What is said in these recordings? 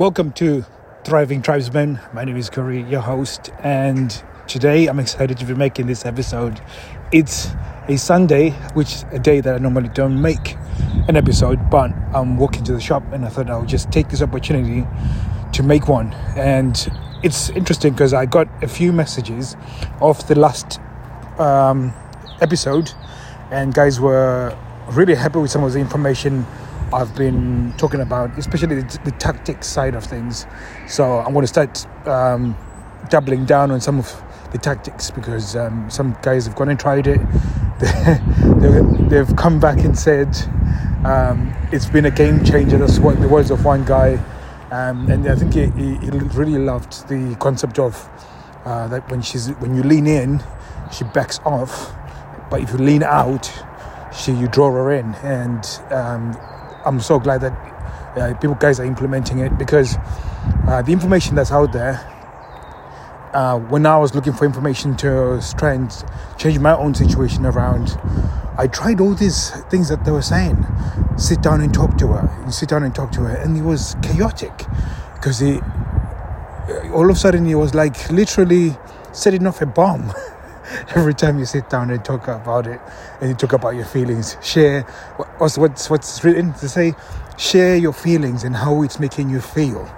Welcome to Thriving Tribesmen. My name is Corey, your host, and today I'm excited to be making this episode. It's a Sunday, which is a day that I normally don't make an episode, but I'm walking to the shop and I thought I'll just take this opportunity to make one. And it's interesting because I got a few messages of the last um, episode, and guys were really happy with some of the information I've been talking about, especially the, the tactics side of things. So I'm going to start um, doubling down on some of the tactics because um, some guys have gone and tried it. they, have come back and said um, it's been a game changer. That's what the words of one guy. Um, and I think he, he, he, really loved the concept of uh, that when she's when you lean in, she backs off, but if you lean out, she you draw her in. And um, I'm so glad that uh, people guys are implementing it because uh, the information that's out there. Uh, when I was looking for information to try and change my own situation around, I tried all these things that they were saying. Sit down and talk to her. And sit down and talk to her, and it was chaotic because he all of a sudden he was like literally setting off a bomb. every time you sit down and talk about it and you talk about your feelings share what's what's what's written to say share your feelings and how it's making you feel.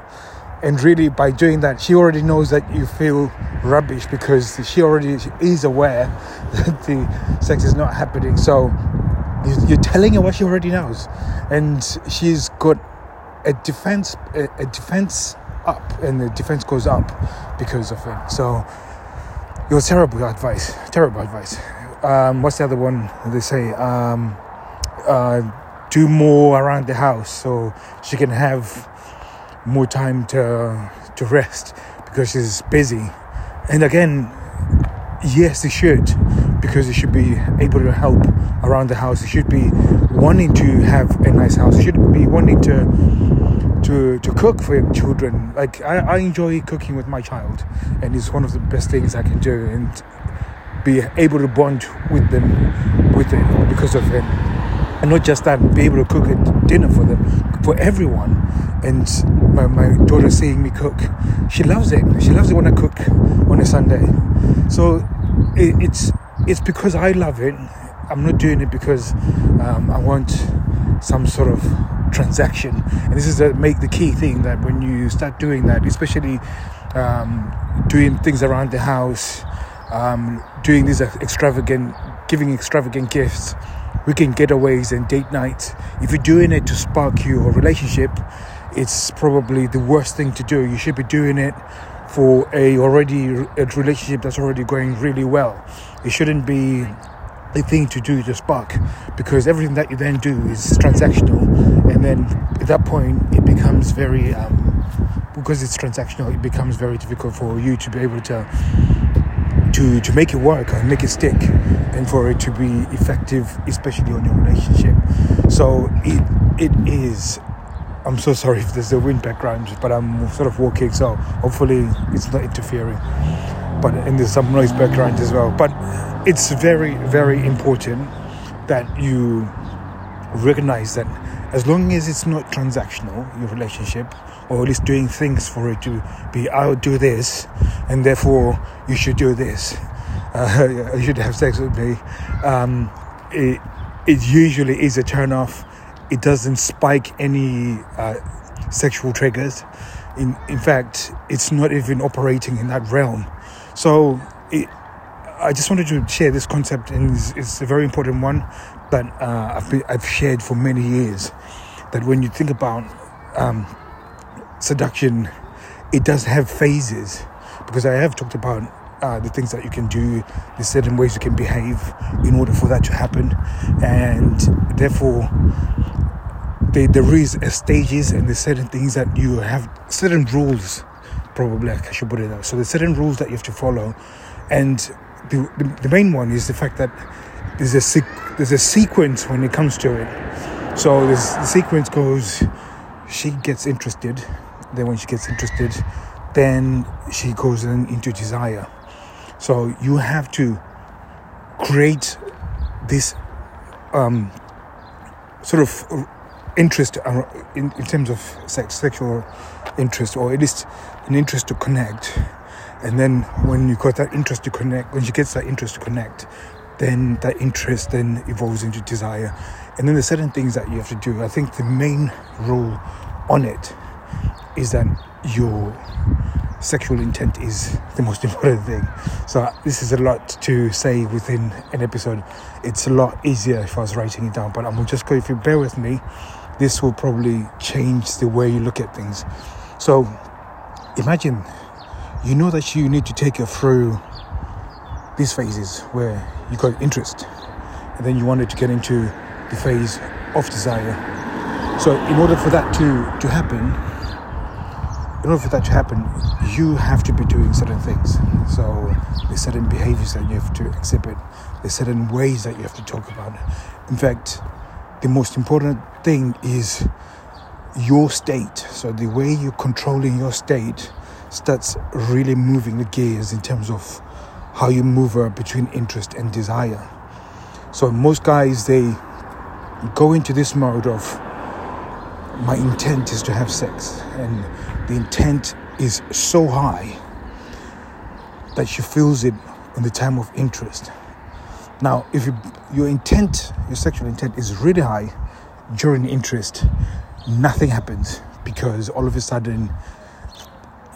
And really by doing that she already knows that you feel rubbish because she already is aware that the sex is not happening. So you're telling her what she already knows. And she's got a defense a defense up and the defense goes up because of it. So it was terrible advice. Terrible advice. Um, what's the other one they say? Um, uh, do more around the house so she can have more time to to rest because she's busy. And again, yes, they should because they should be able to help around the house. They should be wanting to have a nice house. They should be wanting to to to cook for children. Like I, I enjoy cooking with my child, and it's one of the best things I can do, and be able to bond with them with it because of it. And not just that, be able to cook a dinner for them, for everyone. And my, my daughter seeing me cook, she loves it. She loves it when I cook on a Sunday. So it, it's it's because I love it. I'm not doing it because um, I want some sort of transaction. And this is the make the key thing that when you start doing that, especially um, doing things around the house, um, doing these extravagant, giving extravagant gifts, weekend getaways and date nights. If you're doing it to spark your relationship, it's probably the worst thing to do. You should be doing it for a already a relationship that's already going really well. It shouldn't be the thing to do to spark because everything that you then do is transactional and then at that point it becomes very um, because it's transactional it becomes very difficult for you to be able to to to make it work and make it stick and for it to be effective especially on your relationship. So it it is I'm so sorry if there's a wind background but I'm sort of walking so hopefully it's not interfering. But and there's some noise background as well. But it's very, very important that you recognize that as long as it's not transactional, your relationship, or at least doing things for it to be, I'll do this, and therefore you should do this, uh, you should have sex with me, um, it, it usually is a turn off. It doesn't spike any uh, sexual triggers. In, in fact, it's not even operating in that realm. So, it, I just wanted to share this concept, and it's, it's a very important one that uh, I've, been, I've shared for many years. That when you think about um, seduction, it does have phases, because I have talked about uh, the things that you can do, the certain ways you can behave in order for that to happen, and therefore there is a stages and there's certain things that you have certain rules probably I should put it that So there's certain rules that you have to follow, and the, the, the main one is the fact that there's a there's a sequence when it comes to it. So this the sequence goes, she gets interested, then when she gets interested, then she goes in, into desire. So you have to create this um, sort of interest in, in terms of sex, sexual interest, or at least an interest to connect. And then when you got that interest to connect, when she gets that interest to connect, then that interest then evolves into desire. And then there's certain things that you have to do. I think the main rule on it is that your sexual intent is the most important thing. So this is a lot to say within an episode. It's a lot easier if I was writing it down, but I'm just going. If you bear with me, this will probably change the way you look at things. So imagine you know that you need to take her through these phases where you got interest, and then you wanted to get into the phase of desire. So in order for that to to happen in order for that to happen, you have to be doing certain things. So there's certain behaviors that you have to exhibit. There's certain ways that you have to talk about. In fact, the most important thing is your state. So the way you're controlling your state starts really moving the gears in terms of how you move between interest and desire. So most guys they go into this mode of my intent is to have sex and the intent is so high that she feels it in the time of interest. Now, if you, your intent, your sexual intent is really high during interest, nothing happens because all of a sudden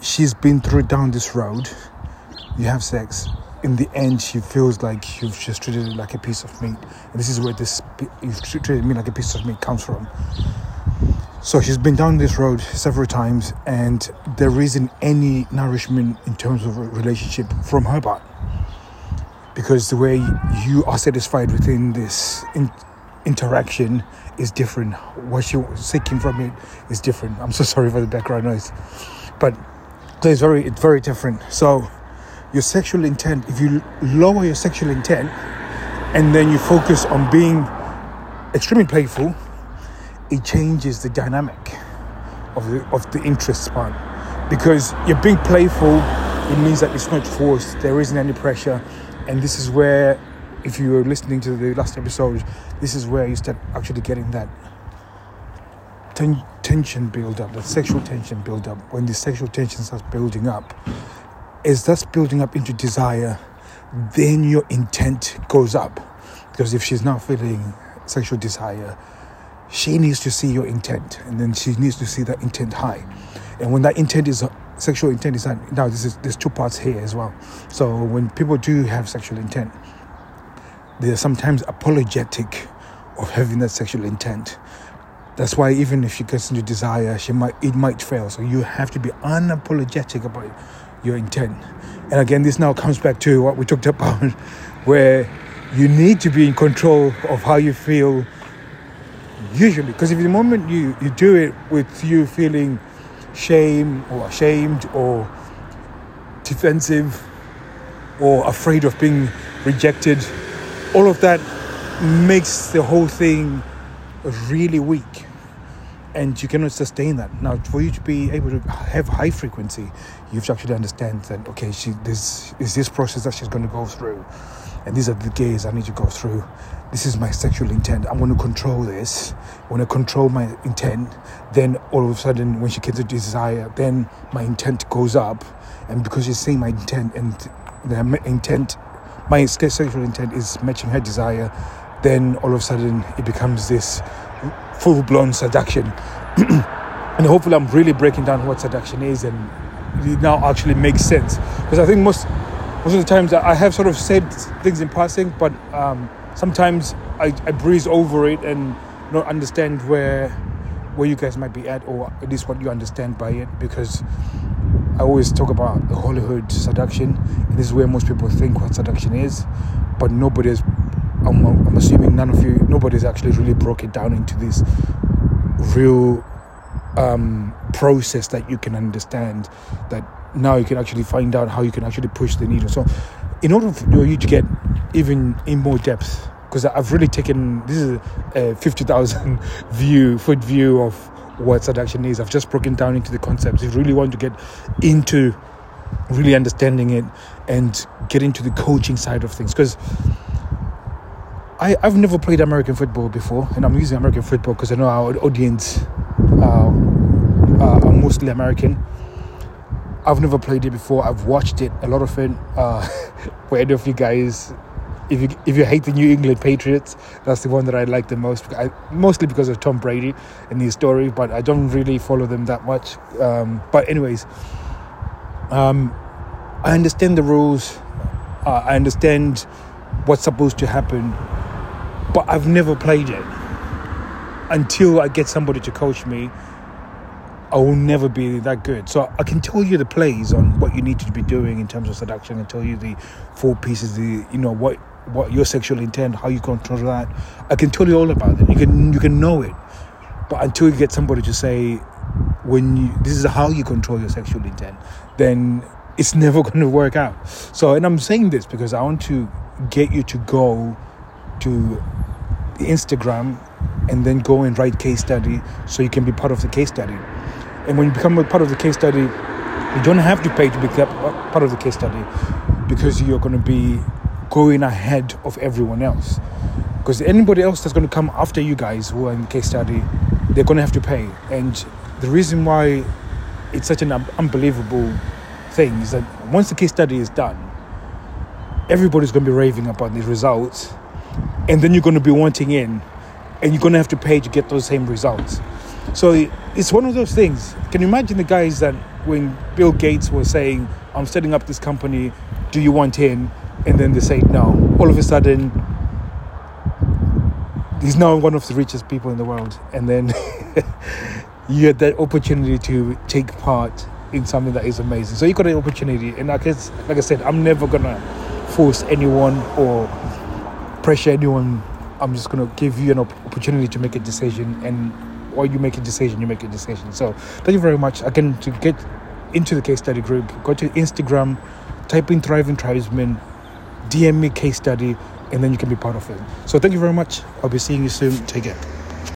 she's been through down this road. You have sex. In the end, she feels like you've just treated it like a piece of meat. And this is where this you've treated me like a piece of meat comes from. So she's been down this road several times, and there isn't any nourishment in terms of relationship from her part. Because the way you are satisfied within this in- interaction is different. What you're seeking from it is different. I'm so sorry for the background noise, but it's very it's very different. So your sexual intent, if you lower your sexual intent, and then you focus on being extremely playful it changes the dynamic of the of the interest part because you're being playful it means that it's not forced there isn't any pressure and this is where if you were listening to the last episode this is where you start actually getting that ten- tension build up that sexual tension build up. When the sexual tension starts building up as that's building up into desire then your intent goes up. Because if she's not feeling sexual desire she needs to see your intent and then she needs to see that intent high. And when that intent is sexual intent is high now this is there's two parts here as well. So when people do have sexual intent they're sometimes apologetic of having that sexual intent. That's why even if she gets into desire she might it might fail. So you have to be unapologetic about your intent. And again this now comes back to what we talked about where you need to be in control of how you feel usually. Because if the moment you you do it with you feeling shame or ashamed or defensive or afraid of being rejected all of that makes the whole thing really weak and you cannot sustain that now for you to be able to have high frequency you have to actually understand that okay she this is this process that she's going to go through and these are the gays I need to go through. This is my sexual intent. I'm going to control this. When I control my intent, then all of a sudden, when she gets a desire, then my intent goes up. And because she's seeing my intent and the intent, my sexual intent is matching her desire, then all of a sudden it becomes this full blown seduction. and hopefully, I'm really breaking down what seduction is and it now actually makes sense. Because I think most most of the times I have sort of said things in passing, but um, sometimes I, I, breeze over it and not understand where where you guys might be at, or at least what you understand by it, because I always talk about the Hollywood seduction. And this is where most people think what seduction is, but nobody is. I'm, I'm assuming none of you, nobody's actually really broke it down into this real um, process that you can understand that now you can actually find out how you can actually push the needle. So, in order for you to get even in more depth, because I've really taken this is a fifty thousand view foot view of what seduction is. I've just broken down into the concepts. If you really want to get into really understanding it and get into the coaching side of things, because I, I've never played American football before, and I'm using American football because I know our audience uh, are mostly American. I've never played it before. I've watched it, a lot of it. Uh, for any of you guys, if you if you hate the New England Patriots, that's the one that I like the most. I, mostly because of Tom Brady and his story, but I don't really follow them that much. Um, but anyways, um, I understand the rules. Uh, I understand what's supposed to happen, but I've never played it until I get somebody to coach me I will never be that good. So I can tell you the plays on what you need to be doing in terms of seduction and tell you the four pieces, the you know what what your sexual intent, how you control that. I can tell you all about it. You can you can know it, but until you get somebody to say when you this is how you control your sexual intent, then it's never going to work out. So, and I'm saying this because I want to get you to go to Instagram and then go and write case study so you can be part of the case study. And when you become a part of the case study, you don't have to pay to be part of the case study because you're going to be going ahead of everyone else. Because anybody else that's going to come after you guys who are in case study, they're going to have to pay. And the reason why it's such an unbelievable thing is that once the case study is done, everybody's going to be raving about the results, and then you're going to be wanting in, and you're going to have to pay to get those same results. So it's one of those things. Can you imagine the guys that when Bill Gates was saying, I'm setting up this company, do you want in? And then they say no. All of a sudden, he's now one of the richest people in the world. And then you get that opportunity to take part in something that is amazing. So you got an opportunity. And like, like I said, I'm never to force anyone or pressure anyone. I'm just going to give you an opportunity to make a decision and or you make a decision, you make a decision. So thank you very much. Again, to get into the case study group, go to Instagram, type in Thriving Tribesmen, DM me case study, and then you can be part of it. So thank you very much. I'll be seeing you soon. Take care.